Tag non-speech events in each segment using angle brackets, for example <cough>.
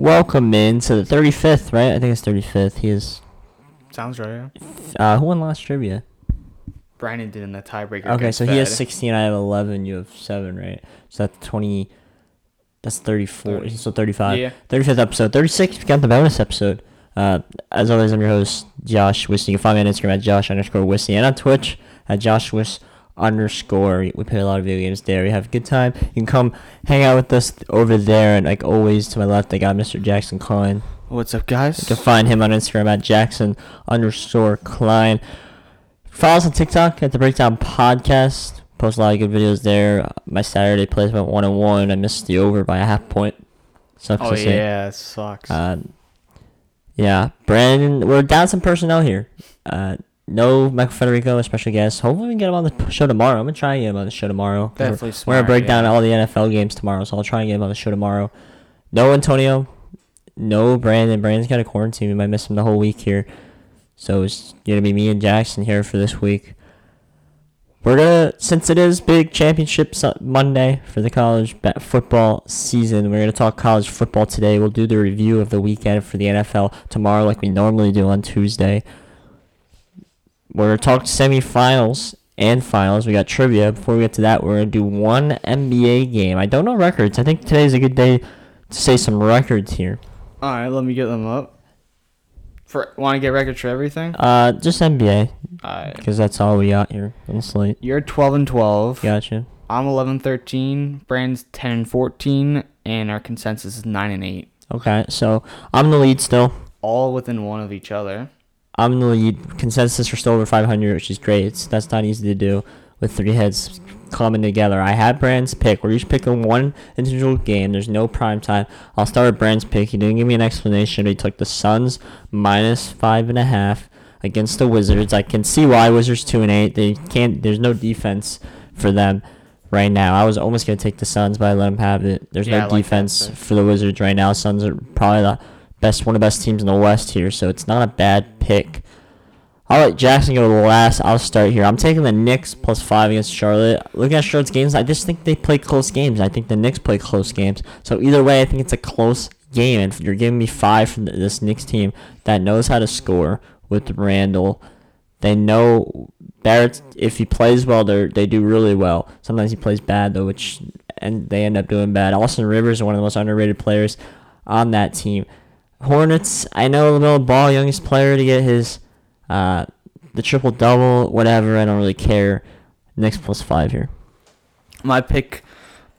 welcome in to the 35th, right? I think it's 35th. He is. Sounds right. Uh, who won last trivia? Brandon did in the tiebreaker. Okay, so he has 16. I have 11. You have seven, right? So that's 20. That's 34. Thirty. So 35. Yeah. 35th episode. 36. We got the bonus episode. Uh, as always, I'm your host, Josh Wissy. You can find me on Instagram at Josh underscore Wissy and on Twitch at Josh Wiss underscore. We play a lot of video games there. We have a good time. You can come hang out with us over there. And like always, to my left, I got Mr. Jackson Klein. What's up, guys? You can find him on Instagram at Jackson underscore Klein. Follow us on TikTok at the Breakdown Podcast. Post a lot of good videos there. My Saturday plays went one and one. I missed the over by a half point. Sucks oh to say. yeah, it sucks. Uh, yeah, Brandon, we're down some personnel here. Uh, no Michael Federico, a special guest. Hopefully, we can get him on the show tomorrow. I'm gonna try and get him on the show tomorrow. We're- Definitely We're gonna break down all the NFL games tomorrow, so I'll try and get him on the show tomorrow. No Antonio, no Brandon. Brandon's got a quarantine. We might miss him the whole week here, so it's gonna be me and Jackson here for this week. We're gonna, since it is big championship Monday for the college football season, we're gonna talk college football today. We'll do the review of the weekend for the NFL tomorrow, like we normally do on Tuesday. We're gonna talk semifinals and finals. We got trivia. Before we get to that, we're gonna do one NBA game. I don't know records. I think today's a good day to say some records here. All right, let me get them up. For want to get records for everything? Uh, just NBA All right. because that's all we got here on the slate. You're 12 and 12. Gotcha. I'm 11 13. Brand's 10 and 14, and our consensus is 9 and 8. Okay, so I'm the lead still. All within one of each other. I'm in the lead. Consensus for still over 500, which is great. It's, that's not easy to do with three heads coming together. I had Brand's pick. We're each picking one individual game. There's no prime time. I'll start with Brand's pick. He didn't give me an explanation. but He took the Suns minus five and a half against the Wizards. I can see why Wizards two and eight. They can't. There's no defense for them right now. I was almost gonna take the Suns, but I let them have it. There's Yeah, no like that defense pick. for the Wizards right now. Suns are probably the best, one of the best teams in the West here, so it's not a bad pick. I'll let Jackson go last. I'll start here. I'm taking the Knicks plus five against Charlotte. Looking at Charlotte's games, I just think they play close games. I think the Knicks play close games. So either way, I think it's a close game. And you're giving me five from this Knicks team that knows how to score with Randle, they know Barrett. If he plays well, they they do really well. Sometimes he plays bad though, which and they end up doing bad. Austin Rivers is one of the most underrated players on that team. Hornets. I know LaMelo Ball, youngest player to get his uh, the triple double, whatever. I don't really care. Knicks plus five here. My pick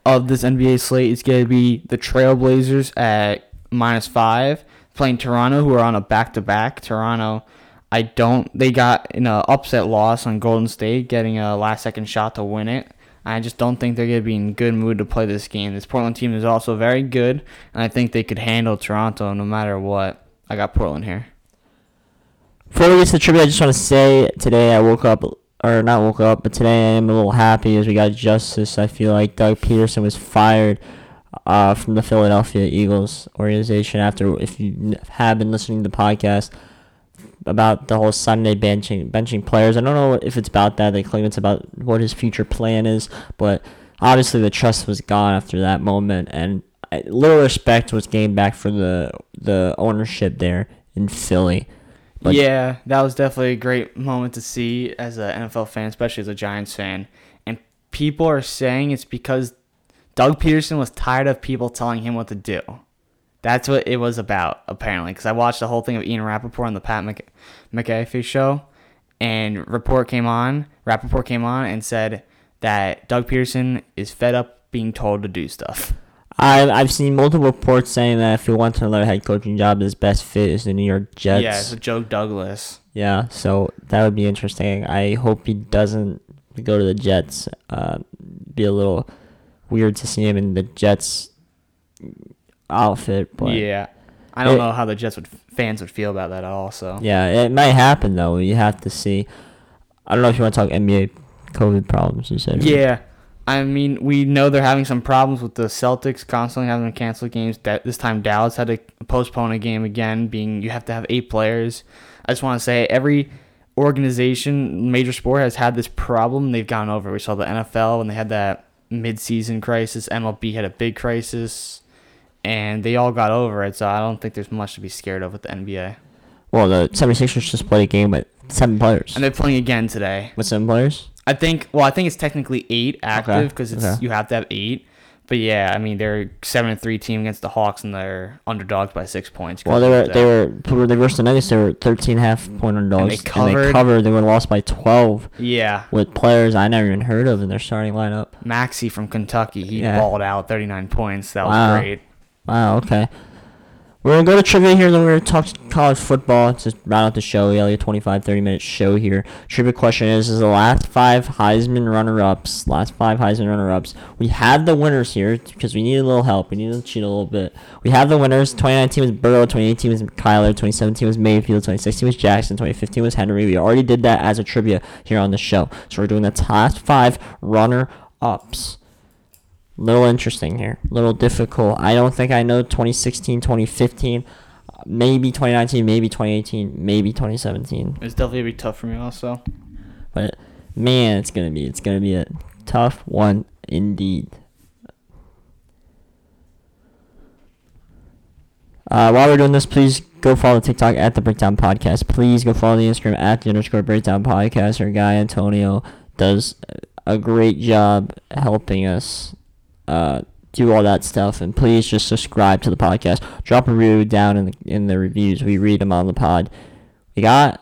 of this NBA slate is going to be the Trailblazers at minus five, playing Toronto, who are on a back to back. Toronto, I don't. They got in a upset loss on Golden State, getting a last second shot to win it. I just don't think they're going to be in good mood to play this game. This Portland team is also very good, and I think they could handle Toronto no matter what. I got Portland here. Before we get to the trivia, I just want to say today I woke up, or not woke up, but today I am a little happy as we got justice. I feel like Doug Pederson was fired uh, from the Philadelphia Eagles organization after, if you have been listening to the podcast about the whole Sunday benching benching players. I don't know if it's about that. They claim it's about what his future plan is, but obviously the trust was gone after that moment, and little respect was gained back for the the ownership there in Philly. But- yeah, that was definitely a great moment to see as an NFL fan, especially as a Giants fan. And people are saying it's because Doug Pederson was tired of people telling him what to do. That's what it was about, apparently. Because I watched the whole thing of Ian Rapoport on the Pat Mc- McAfee show, and report came on. Rapoport came on and said that Doug Pederson is fed up being told to do stuff. I've I've seen multiple reports saying that if he wants another head coaching job, his best fit is the New York Jets. Yeah, it's Joe Douglas. Yeah, so that would be interesting. I hope he doesn't go to the Jets. Uh, be a little weird to see him in the Jets outfit, but yeah, I don't It- know how the Jets would fans would feel about that at all. So yeah, it might happen though. You have to see. I don't know if you want to talk NBA COVID problems. You said Yeah. I mean, we know they're having some problems with the Celtics constantly having to cancel games. That this time Dallas had to postpone a game again, being you have to have eight players. I just want to say every organization, major sport, has had this problem. They've gone over. We saw the NFL when they had that mid-season crisis. MLB had a big crisis, and they all got over it. So I don't think there's much to be scared of with the NBA. Well, the 76ers just played a game with seven players. And they're playing again today. With seven players? I think. Well, I think it's technically eight active because it's okay. you have to have eight. But yeah, I mean they're seven and three team against the Hawks and they're underdogs by six points. Well, they were they were they versus the Nuggets. They were 13 half point underdogs. they And they covered. covered. They were lost by 12 yeah. with players I never even heard of in their starting lineup. Maxey from Kentucky, he Yeah. balled out 39 points. That was Wow. great. Wow. Okay. We're gonna go to trivia here. Then we're gonna talk college football to round out the show. Yeah, like a 25, 30 minute show here. Trivia question is: Is the last five Heisman runner-ups? Last five Heisman runner-ups. We have the winners here because we need a little help. We need to cheat a little bit. We have the winners. 2019 was Burrow. 2018 was Kyler. 2017 was Mayfield. 2016 was Jackson. 2015 was Henry. We already did that as a trivia here on the show. So we're doing the last five runner-ups little interesting here little difficult. I don't think i know 2016 2015 uh, maybe 2019 maybe 2018 maybe 2017 It's definitely gonna be tough for me also. but man it's gonna be it's gonna be a tough one indeed. Uh, while we're doing this please go follow the tiktok at the breakdown podcast. Please go follow the instagram at the underscore breakdown podcast our guy antonio does a great job helping us uh, do all that stuff. And please just subscribe to the podcast. Drop a review down in the in the reviews. We read them on the pod. We got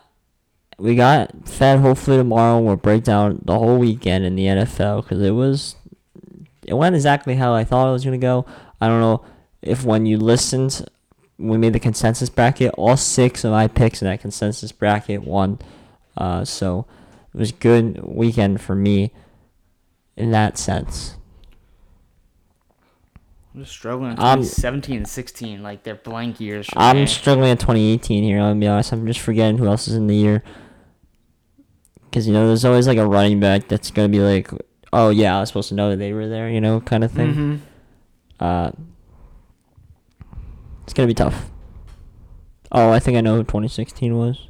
we got fed. Hopefully tomorrow we'll break down the whole weekend in the NFL because it was it went exactly how I thought it was gonna go. I don't know if when you listened, we made the consensus bracket. All six of my picks in that consensus bracket won. Uh, so it was good weekend for me in that sense. I'm just struggling. I'm- 17 and 16, like they're blank years. I'm me. struggling at 2018 here. I'll be honest. I'm just forgetting who else is in the year. Because you know, there's always like a running back that's gonna be like, "Oh yeah, I was supposed to know that they were there," you know, kind of thing. Mhm. Uh, it's gonna be tough. Oh, I think I know who 2016 was.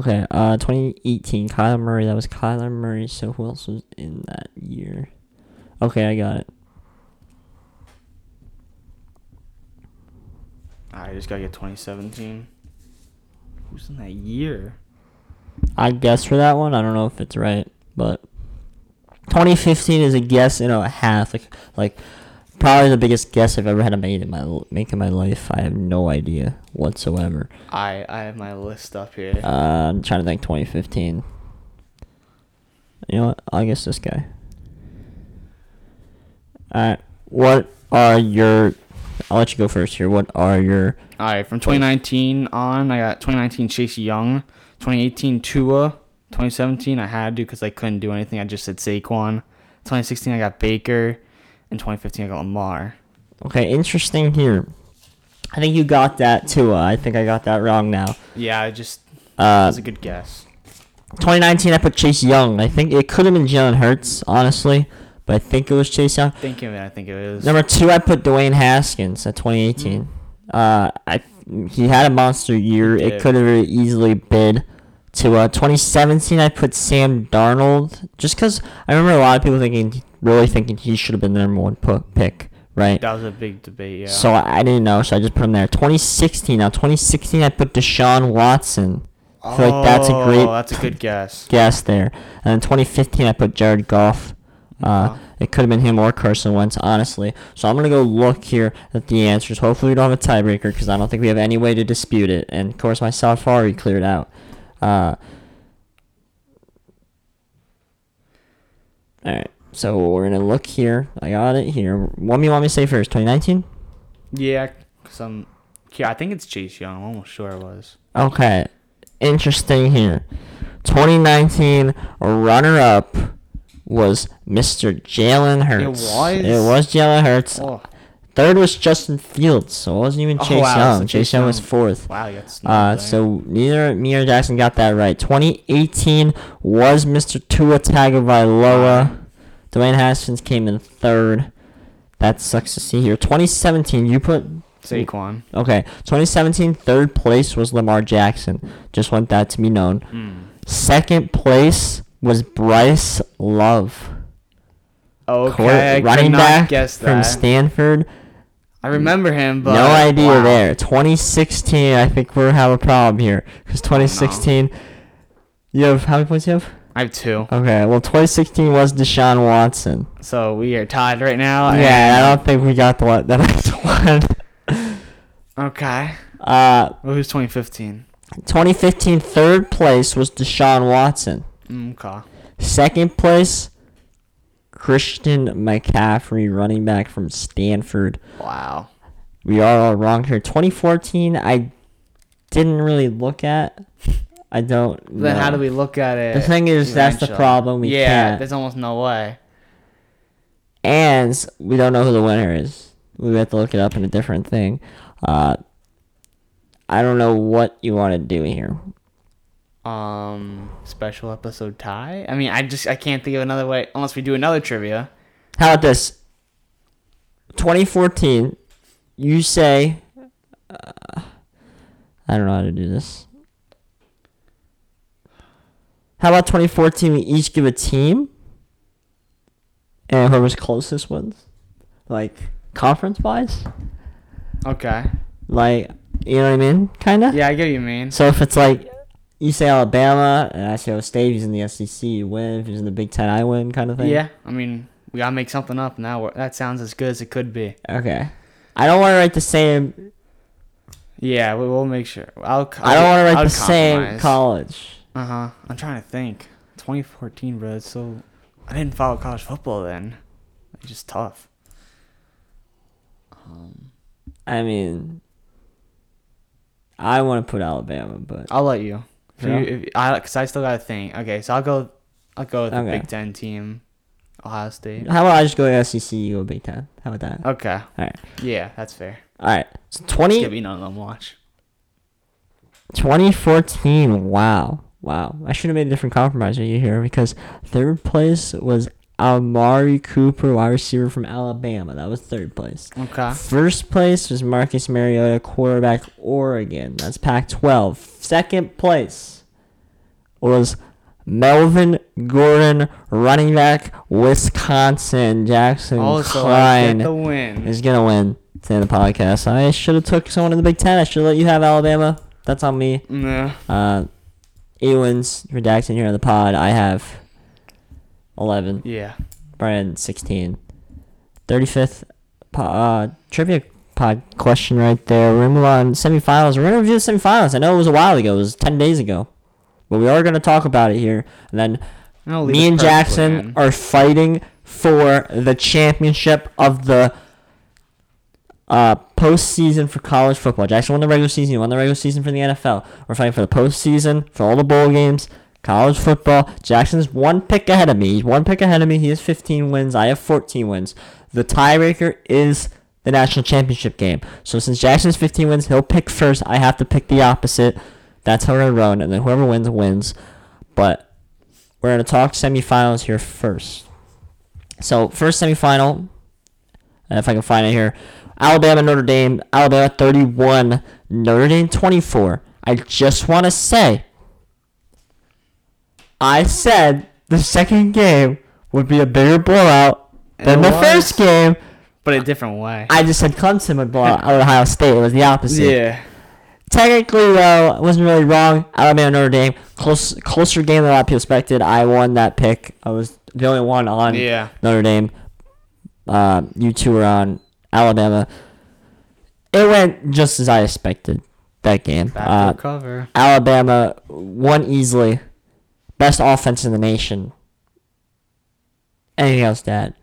Okay, uh, 2018, Kyler Murray. That was Kyler Murray. So who else was in that year? Okay, I got it. I just gotta get 2017. Who's in that year? I guess for that one. I don't know if it's right, but 2015 is a guess and a half. Like, like probably the biggest guess I've ever had to make in my make in my life. I have no idea whatsoever. I I have my list up here. Uh, I'm trying to think 2015. You know what? I'll guess this guy. Alright. What are your. I'll let you go first here. What are your. All right, from 2019 on, I got 2019 Chase Young, 2018 Tua, 2017 I had to because I couldn't do anything. I just said Saquon. 2016 I got Baker, and 2015 I got Lamar. Okay, interesting here. I think you got that too. Uh, I think I got that wrong now. Yeah, I just Uh, that's a good guess. 2019, I put Chase Young. I think it could have been Jalen Hurts, honestly, but I think it was Chase Young. Thinking of it, I think it is. Number two, I put Dwayne Haskins at 2018. Uh, I he had a monster year. It could have very easily bid to uh 2017. I put Sam Darnold just because I remember a lot of people thinking, really thinking he should have been the number one pick, right? that was a big debate. Yeah. So I, I didn't know, so I just put him there. 2016. Now 2016, I put Deshaun Watson. I feel like that's a great Oh, that's a good guess. <laughs> guess there. And then 2015, I put Jared Goff. Uh, Wow. It could have been him or Carson Wentz, honestly. So I'm gonna go look here at the answers. Hopefully, we don't have a tiebreaker because I don't think we have any way to dispute it. And of course, my Safari cleared out. Uh, all right. So we're gonna look here. I got it here. What do you want me to say first? 2019. Yeah, I'm. Yeah, I think it's Chase Young. I'm almost sure it was. Okay. Interesting here. 2019 runner up was Mr. Jalen Hurts. It was? It was Jalen Hurts. Oh, Third was Justin Fields, so it wasn't even Oh, Chase wow, Young. Chase, Young was fourth. wow, you Uh, so neither me or Jackson got that right. 2018 was Mr. Tua Tagovailoa. Dwayne Haskins came in third. That sucks to see here. 2017, you put Saquon. Okay, 2017 third place was Lamar Jackson. Just want that to be known. Hmm. Second place was Bryce Love. Okay, Court- I running back guess from. Stanford. I remember him, but no idea wow. there. 2016, I think we have a problem here because 2016. You have how many points you have? I have two, Okay, well 2016 was Deshaun Watson. so we are tied right now. Yeah, I don't think we got the one, the <laughs> next one. Okay. Uh, Well, who's 2015? 2015 third place was Deshaun Watson. Okay. Second place, Christian McCaffrey, running back from Stanford. Wow. We are all wrong here. 2014, I didn't really look at. I don't. Then how do we look at it? The thing is, that's the problem. We yeah, can't. there's almost no way. and we don't know who the winner is. We have to look it up in a different thing. Uh, I don't know what you want to do here. Um, special episode tie. I mean, I just I can't think of another way unless we do another trivia. How about this? 2014, you say. Uh, I don't know how to do this. How about 2014? We each give a team, and whoever's closest wins, like conference wise, Okay. like you know what I mean, kind of. Yeah, I get what you mean. So if it's like you say Alabama and I say oh State, he's in the SEC, you win. If he's in the Big Ten, I win, kind of thing. Yeah, I mean, we gotta make something up now. That sounds as good as it could be. Okay. I don't want to write the same. Yeah, we will make sure. I'll. I don't want to write the same college. Uh huh. I'm trying to think. 2014, bro. So. I didn't follow college football then. It's just tough. Um, I mean, I want to put Alabama, but I'll let you. If Yeah. you if, I, cause I still gotta think. Okay, so I'll go. I'll go with the Okay. Big Ten team, Ohio State. how about I just go SEC, you go Big Ten? How about that? Okay. All right. Yeah, that's fair. All right. So 20, give me none of them. Watch. 2014. Wow. Wow. I should have made a different compromise with you here because third place was Amari Cooper, wide receiver from Alabama. That was third place. Okay. First place was Marcus Mariota, quarterback, Oregon. That's Pac 12. Second place was Melvin Gordon, running back, Wisconsin. Jackson Also, I Klein get the win. is going to win today in the podcast. I should have took someone in the Big Ten. I should have let you have Alabama. That's on me. Nah. Uh, wins for Jackson here on the pod. I have 11. Yeah. Brian 16. 35th po- uh, trivia pod question right there. We're going to move on. Semifinals. We're going to review the semifinals. I know it was a while ago. It was 10 days ago. But we are going to talk about it here. And then me and Jackson in. are fighting for the championship of the uh, postseason for college football. Jackson won the regular season. He won the regular season for the NFL. We're fighting for the postseason for all the bowl games. College football. Jackson's one pick ahead of me. He's one pick ahead of me. He has 15 wins. I have 14 wins. The tiebreaker is the national championship game. So since Jackson's 15 wins, he'll pick first. I have to pick the opposite. That's how we're gonna run, and then whoever wins wins. But we're gonna talk semifinals here first. So first semifinal, if I can find it here, Alabama Notre Dame. Alabama 31, Notre Dame 24. I just want to say, I said the second game would be a bigger blowout than the was. first game. but a different way. I just said Clemson would blow out <laughs> Ohio State. It was the opposite. yeah. Technically, though, I wasn't really wrong. Alabama Notre Dame, close, closer game than a lot of people expected. I won that pick. I was the only one on Yeah. Notre Dame. Uh, you two were on Alabama. It went just as I expected that game. Back Uh, cover. Alabama won easily. Best offense in the nation. Anything else, Dad?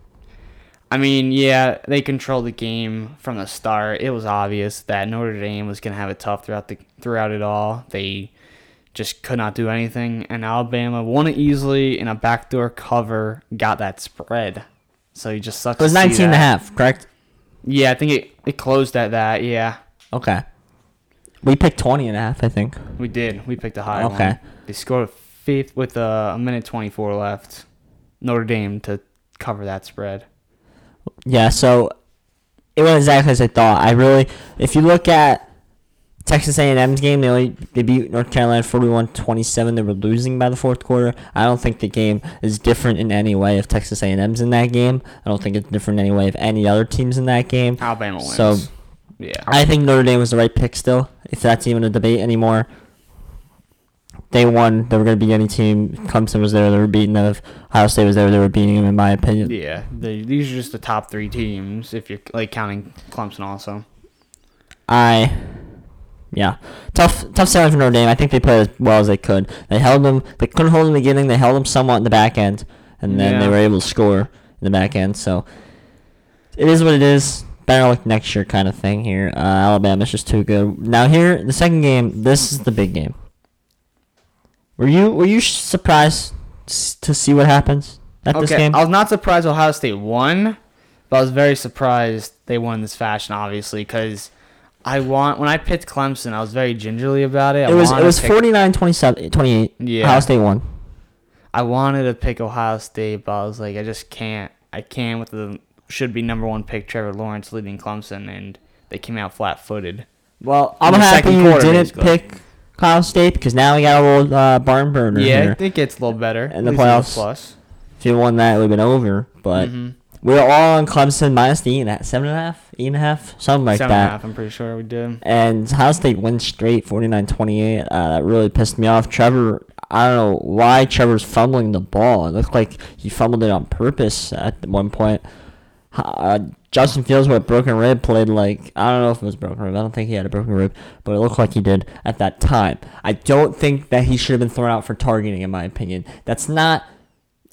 I mean, yeah, they controlled the game from the start. It was obvious that Notre Dame was gonna have it tough throughout the throughout it all. They just could not do anything, and Alabama won it easily in a backdoor cover. Got that spread, so you just sucks. It was to see 19 and a half, correct? Yeah, I think it, it closed at that. Yeah, Okay. We picked 20 and a half, I think. we did. We picked a high one. Okay. They scored a fifth with uh, a minute twenty four left. Notre Dame to cover that spread. Yeah, so it went exactly as I thought. I really, if you look at Texas A&M's game, they only they beat North Carolina 41-27. They were losing by the fourth quarter. I don't think the game is different in any way if Texas A&M's in that game. I don't think it's different in any way if any other teams in that game. Alabama wins. So yeah. I think Notre Dame was the right pick still, if that's even a debate anymore. They won. They were going to beat any team. Clemson was there. They were beating them. If Ohio State was there, they were beating them, in my opinion. Yeah, they, these are just the top three teams if you're like counting Clemson also. I, yeah, tough, tough selling for Notre Dame. I think they played as well as they could. They held them. They couldn't hold them in the beginning. They held them somewhat in the back end, and then they were able to score in the back end. So it is what it is. Better luck next year, kind of thing. Here, uh, Alabama's just too good. Now here, the second game. This is the big game. Were you were you surprised to see what happens at this Okay, game? I was not surprised Ohio State won, but I was very surprised they won this fashion. Obviously, because I want when I picked Clemson, I was very gingerly about it. I it was it was to pick- 49-27 28. Yeah. Ohio State won. I wanted to pick Ohio State, but I was like, I just can't. I can't with the should be number one pick Trevor Lawrence leading Clemson, and they came out flat footed. Well, I'm happy you quarter, didn't basically. pick Ohio State because now we got a little uh, barn burner Yeah, here. it gets a little better. In the At least it's a playoffs. plus. If you won that, it would have been over. But Mhm. we're all on Clemson minus the eight and a half, seven and a half, eight and a half, something like Seven and a that. half, I'm pretty sure we did. And Ohio State wins straight, 49-28. Uh, that really pissed me off. Trevor, I don't know why Trevor's fumbling the ball. It looked like he fumbled it on purpose at one point. Uh, Justin Fields with a broken rib played like I don't know if it was broken rib. I don't think he had a broken rib, but it looked like he did at that time. I don't think that he should have been thrown out for targeting, in my opinion. That's not.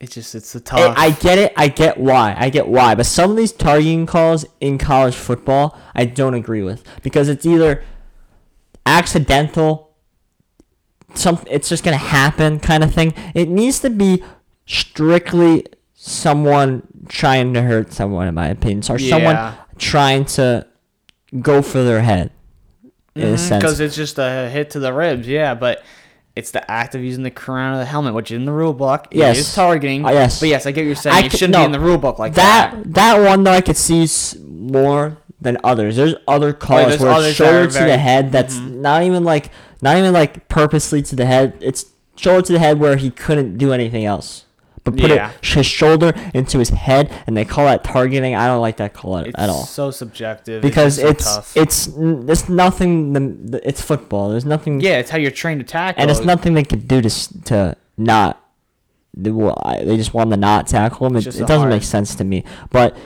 It's just it's I, tough. I get it. I get why. I get why. But some of these targeting calls in college football, I don't agree with because it's either accidental, some it's just gonna happen kind of thing. It needs to be strictly someone trying to hurt someone, in my opinion, or someone trying to go for their head. In a mm-hmm, sense, because it's just a hit to the ribs, yeah. But it's the act of using the crown of the helmet, which in the rule book. Yes. is targeting. Uh, yes. but yes, I get what you're saying. I it could- shouldn't no, be in the rule book like that that. that one though I could see more than others. There's other calls there's where it's shoulder to very- the head. That's Mhm. not even like not even like purposely to the head. It's shoulder to the head where he couldn't do anything else, but put Yeah. it, his shoulder into his head, and they call that targeting. I don't like that call at, all. It's at all so subjective because just so it's it's it's nothing. The, the, it's football. There's nothing. yeah, it's how you're trained to tackle. and it's nothing they could do to to not. They, well, I- they just want to not tackle him. It, it doesn't hard- make sense to me. But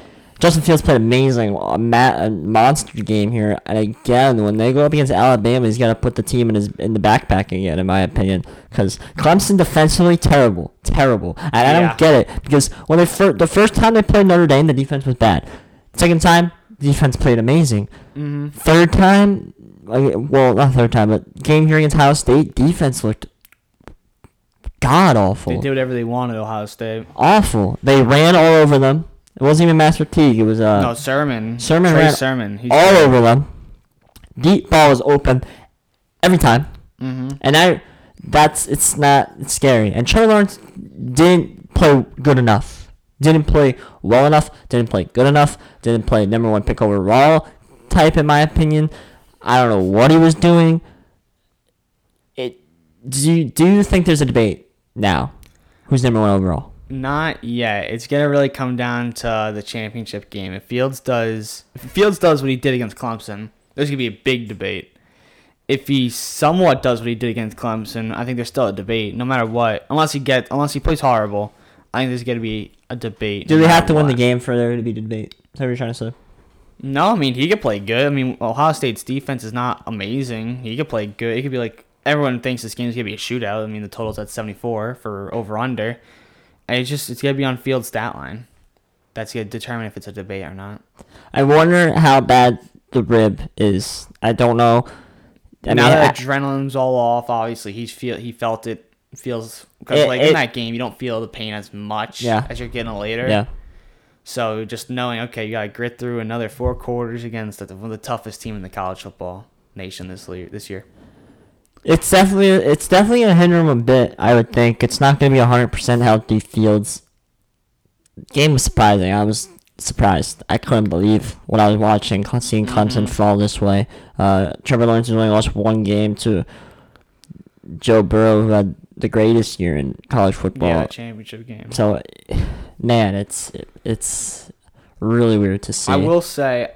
Justin Fields played amazing, a, ma- a monster game here. And again, when they go up against Alabama, he's got to put the team in his in the backpack again, in my opinion. Because Clemson defensively terrible, terrible, and I Yeah. don't get it. Because when they fir- the first time they played Notre Dame, the defense was bad. Second time, the defense played amazing. hmm Third time, like, well, not third time, but game here against Ohio State, defense looked god awful. They did whatever they wanted. Ohio State. Awful. They ran all over them. It wasn't even Master Teague. It was uh, no, Sermon. Sermon Trey ran Sermon. He's all over them. Deep ball was open every time, hmm and I. That's it's not it's scary. And Trevor Lawrence didn't play good enough. Didn't play well enough. Didn't play good enough. Didn't play number one pick overall type in my opinion. I don't know what he was doing. It do you do you think there's a debate now? Who's number one overall? Not yet. It's gonna really come down to the championship game. If Fields does, if Fields does what he did against Clemson, there's gonna be a big debate. If he somewhat does what he did against Clemson, I think there's still a debate. No matter what, unless he gets, unless he plays horrible, I think there's gonna be a debate. Do no they have to win the game for there to be debate? Is that what you're trying to say? No, I mean he could play good. I mean Ohio State's defense is not amazing. He could play good. It could be like everyone thinks this game's gonna be a shootout. I mean the total's at 74 for over under, and it's just it's gonna be on field stat line. That's gonna determine if it's a debate or not. I wonder how bad the rib is. I don't know. I now mean, that I- adrenaline's all off, obviously he's feel he felt it feels because like it- in that game you don't feel the pain as much Yeah. as you're getting later. yeah. So just knowing okay you gotta grit through another four quarters against the, one of the toughest team in the college football nation this year. This year. It's definitely it's definitely gonna hinder him a bit. I would think it's not gonna be hundred percent healthy. Fields game was surprising. I was surprised. I couldn't believe what I was watching, seeing Clemson Mhm. fall this way. Uh, Trevor Lawrence only lost one game to Joe Burrow, who had the greatest year in college football. Yeah, championship game. So, <sighs> man, it's it's really weird to see. I will say,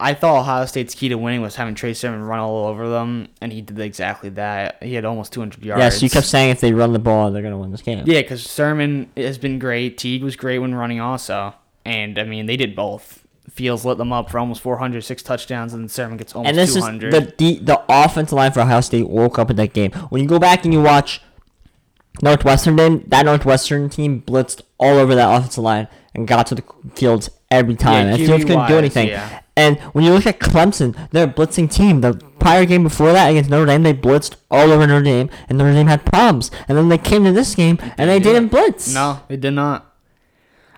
I thought Ohio State's key to winning was having Trey Sermon run all over them, and he did exactly that. He had almost 200 yards. Yes, you kept saying if they run the ball, they're gonna win this game. Yeah, because Sermon has been great. Teague was great when running also, and I mean they did both. Fields lit them up for almost 400, six touchdowns, and Sermon gets almost and this 200. is the, the the offensive line for Ohio State woke up in that game. When you go back and you watch Northwestern, that Northwestern team blitzed all over that offensive line and got to the fields every time. and Fields couldn't do anything. yeah. And when you look at Clemson, they're a blitzing team. The prior game before that against Notre Dame, they blitzed all over Notre Dame, and Notre Dame had problems. And then they came to this game and they Yeah. didn't blitz. No, they did not.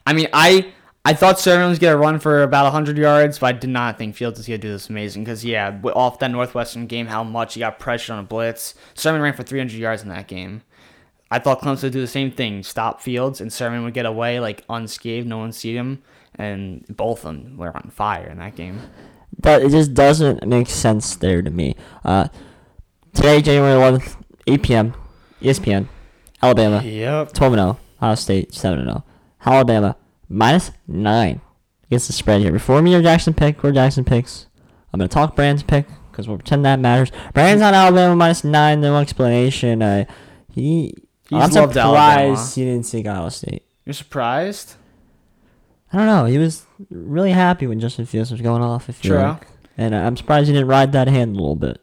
I mean, I I thought Sermon was gonna run for about 100 yards, but I did not think Fields was gonna do this amazing. Because yeah, off that Northwestern game, how much he got pressured on a blitz. Sermon ran for 300 yards in that game. I thought Clemson would do the same thing, stop Fields, and Sermon would get away like unscathed, no one see him, and both of them were on fire in that game. that it just doesn't make sense there to me. Uh, today, January 11th, 8 p.m., ESPN, Alabama, Yep. 12 and 0, Ohio State 7 and 0. Alabama minus 9 against the spread here. Before me or Jackson pick, or Jackson picks, I'm going to talk Brand's pick because we'll pretend that matters. Brand's on Alabama minus 9, no explanation. Uh, he. He's I'm loved Alabama. surprised he didn't take Ohio State. You're surprised? I don't know. He was really happy when Justin Fields was going off. I feel True. like. And I'm surprised he didn't ride that hand a little bit.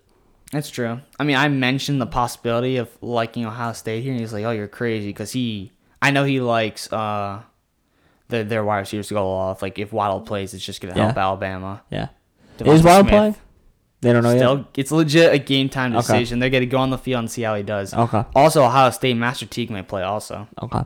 That's true. I mean, I mentioned the possibility of liking Ohio State here, and he's like, "Oh, you're crazy," because he, I know he likes uh, the, their wide receivers to go off. Like if Waddle plays, it's just gonna help Yeah. Alabama. Yeah. DeVonta Is Wild Smith, playing? They don't know Still, it's legit a game time Okay. decision. They're gonna go on the field and see how he does. yet. Okay. Also, Ohio State Master Teague may play. Also, Okay.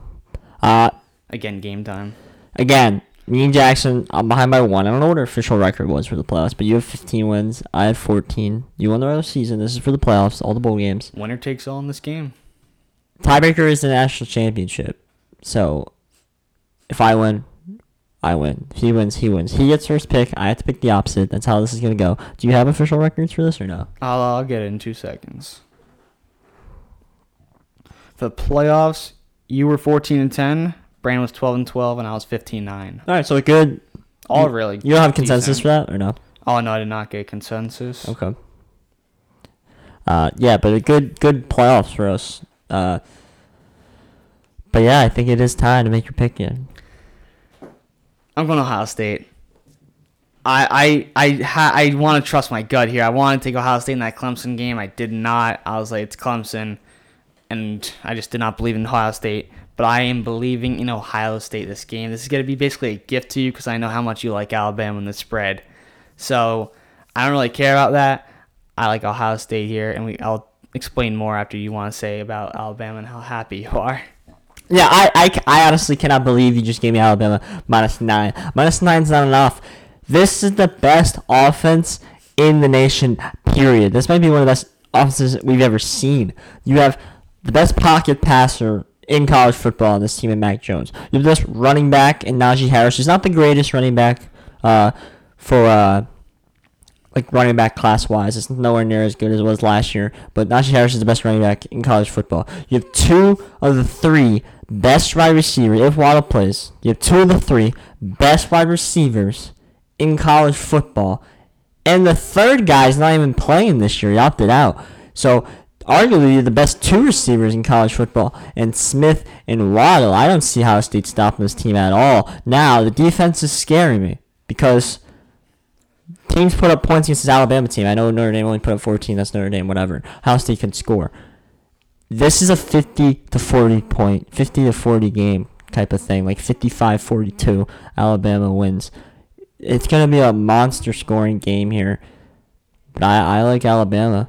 Uh, again, game time. again, me and Jackson, I'm behind by one. I don't know what our official record was for the playoffs, but you have 15 wins. I had 14. You won the regular season. This is for the playoffs, all the bowl games. Winner takes all in this game. Tiebreaker is the national championship. So, if I win, I win. If he wins, he wins. He gets first pick. I have to pick the opposite. That's how this is going to go. Do you have official records for this or no? I'll, I'll get it in two seconds. For the playoffs, you were 14 and 10. Brandon was 12 and 12, and I was 15 9. All right, so good. All You- really. You don't have consensus decent. for that or no? Oh no, I did not get consensus. Okay. Uh, yeah, but a good good playoffs for us. Uh, but yeah, I think it is time to make your pick yet. I'm going Ohio State. I I I ha- I want to trust my gut here. I wanted to take Ohio State in that Clemson game. I did not. I was like, it's Clemson, and I just did not believe in Ohio State. But I am believing in Ohio State this game. This is going to be basically a gift to you because I know how much you like Alabama in the spread. So I don't really care about that. I like Ohio State here, and we I'll explain more after you want to say about Alabama and how happy you are. Yeah, I, I, I honestly cannot believe you just gave me Alabama minus nine. Minus nine's not enough. This is the best offense in the nation. Period. This might be one of the best offenses we've ever seen. You have the best pocket passer in college football on this team in Mac Jones. You have the best running back in Najee Harris. He's not the greatest running back uh, for uh, like running back class wise. It's nowhere near as good as it was last year. But Najee Harris is the best running back in college football. You have two of the three best wide receivers if Waddle plays. You have two of the three best wide receivers in college football. And the third guy is not even playing this year. He opted out. So arguably the best two receivers in college football. And Smith and Waddle, I don't see how a State stopping this team at all. Now the defense is scaring me because teams put up points against this Alabama team. I know Notre Dame only put up 14. That's Notre Dame, whatever. Ohio State can score. This is a 50 to 40 point, 50 to 40 game type of thing, like 55-42. Alabama wins. It's gonna be a monster scoring game here, but I, I like Alabama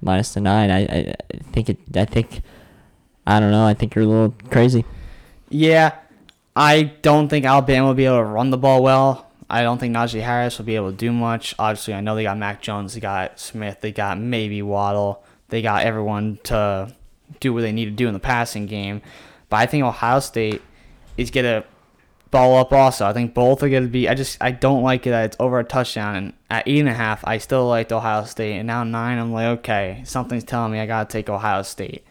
minus the nine. I, I I think it. I think I don't know. I think you're a little crazy. Yeah, I don't think Alabama will be able to run the ball well. I don't think Najee Harris will be able to do much. Obviously, I know they got Mac Jones, they got Smith, they got maybe Waddle, they got everyone to do what they need to do in the passing game. But I think Ohio State is gonna ball up also. I think both are to be. I just I don't like it that it's over a touchdown. And at eight and a half, I still liked Ohio State. And now nine, I'm like, okay, something's telling me I got to take Ohio State.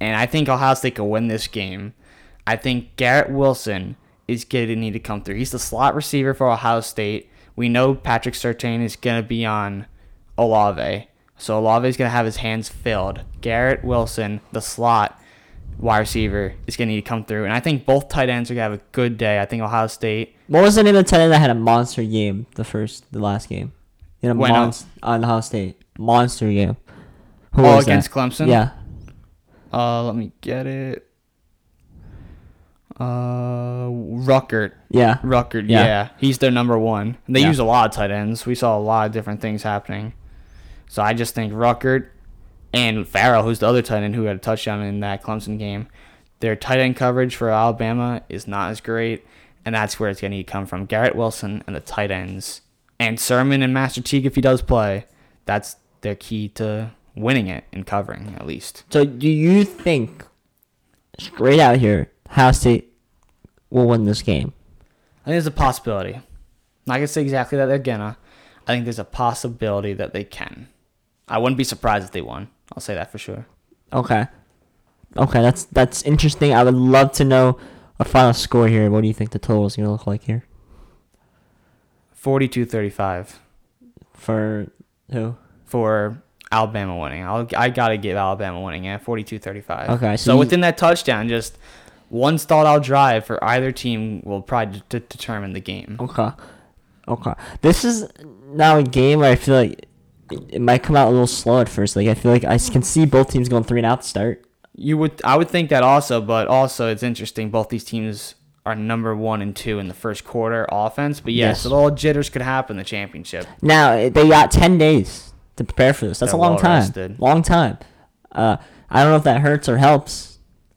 And I think Ohio State could win this game. I think Garrett Wilson is going to need to come through. He's the slot receiver for Ohio State. We know Patrick Surtain is going to be on Olave. So Olave is going to have his hands filled. Garrett Wilson, the slot wide receiver, is going to need to come through. And I think both tight ends are going to have a good day. I think Ohio State. What was the name of the tight end that had a monster game the first, the last game? In a When, uh, monster on Ohio State monster game. Who Oh, was that? against Clemson? Yeah, Uh, let me get it. Uh, Ruckert. yeah. Ruckert, Yeah. yeah. He's their number one. They Yeah. use a lot of tight ends. We saw a lot of different things happening. So I just think Ruckert and Farrell, who's the other tight end who had a touchdown in that Clemson game, their tight end coverage for Alabama is not as great, and that's where it's going to come from. Garrett Wilson and the tight ends, and Sermon and Master Teague if he does play. That's their key to winning it and covering at least. So do you think straight out here, Ohio State will win this game? I think there's a possibility. Not gonna say exactly that they're uh, gonna. I think there's a possibility that they can. I wouldn't be surprised if they won. I'll say that for sure. Okay. Okay, that's that's interesting. I would love to know a final score here. What do you think the total is gonna look like here 42-35 for who? for Alabama winning. I'll, I gotta give Alabama winning. Yeah, 42-35. Okay, so So, you- within that touchdown, just one stalled out drive for either team will probably de- determine the game. Okay. Okay. This is now a game where I feel like it- might come out a little slow at first. Like I feel like I can see both teams going three and out to start. You would, I would think that also, but also it's interesting. Both these teams are number one and two in the first quarter offense. But yes, Yes. a little jitters could happen in the championship. Now eh, they got ten days to prepare for this. That's They're a long well time. Long time. Uh, I don't know if that hurts or helps.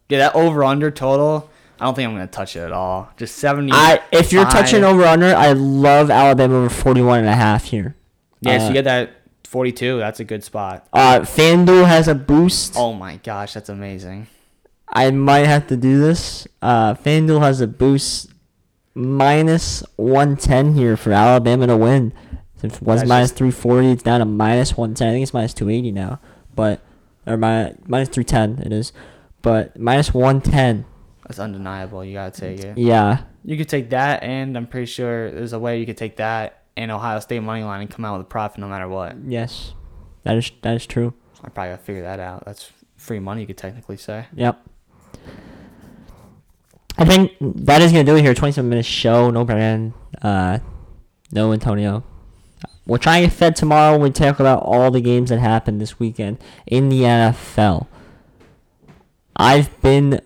Yeah, that over under total. I don't think I'm gonna touch it at all. Just seventy. I if you're touching over under, I love Alabama over 41 and a half here. yeah, so uh, you get that forty-two. That's a good spot. Uh, FanDuel has a boost. Oh my gosh, that's amazing. I might have to do this. Uh, FanDuel has a boost minus 110 here for Alabama to win. If it was That's minus just- 340, it's down to minus 110. I think it's minus 280 now, but or mi- minus 310 it is, but minus 110. That's undeniable. You gotta take it. Yeah, You could take that, and I'm pretty sure there's a way you could take that and Ohio State money line and come out with a profit no matter what. yes, that is that is true. I probably gotta figure that out. That's free money, you could technically say. Yep. I think that is gonna do it here. Twenty-seven minute show. No Brandon. Uh, no Antonio. We'll try and get fed tomorrow when we talk about all the games that happened this weekend in the NFL. I've been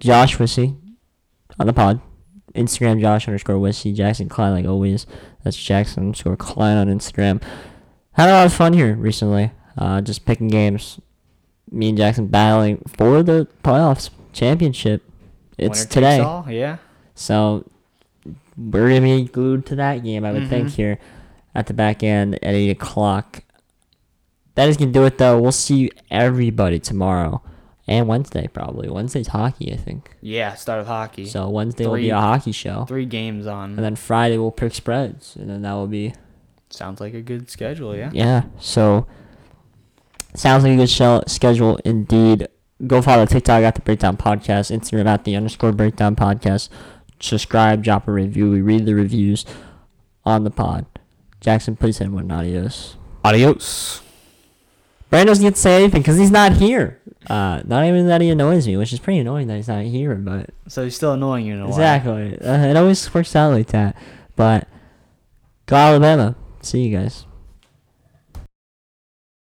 Josh Wissy on the pod. Instagram Josh underscore Wissy. Jackson Klein like always. That's Jackson underscore Klein on Instagram. Had a lot of fun here recently. Uh, just picking games. Me and Jackson battling for the playoffs championship. It's Winner today. all, Yeah. So we're gonna be glued to that game, I would think, Mhm. here at the back end at eight o'clock. That is gonna do it though. We'll see everybody tomorrow and Wednesday probably. Wednesday's hockey, I think. Yeah. Start with hockey. So Wednesday will be a hockey show, Three games on. and then Friday we'll pick spreads, and then that will be Sounds like a good schedule. Yeah. yeah. So sounds like a good show, schedule indeed. Go follow TikTok at the Breakdown Podcast, Instagram at the underscore Breakdown Podcast. Subscribe, drop a review. We read the reviews on the pod. Jackson, please send one adios. Adios. Brandon doesn't get to say anything because he's not here. Uh, not even that he annoys me, which is pretty annoying that he's not here. But So he's still annoying you in a exactly, uh, it always works out like that. But go Alabama. See you guys.